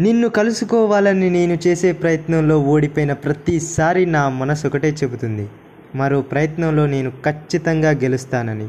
నిన్ను కలుసుకోవాలని నేను చేసే ప్రయత్నంలో ఓడిపోయిన ప్రతిసారి నా మనసు ఒకటే చెబుతుంది. మరో ప్రయత్నంలో నేను ఖచ్చితంగా గెలుస్తానని.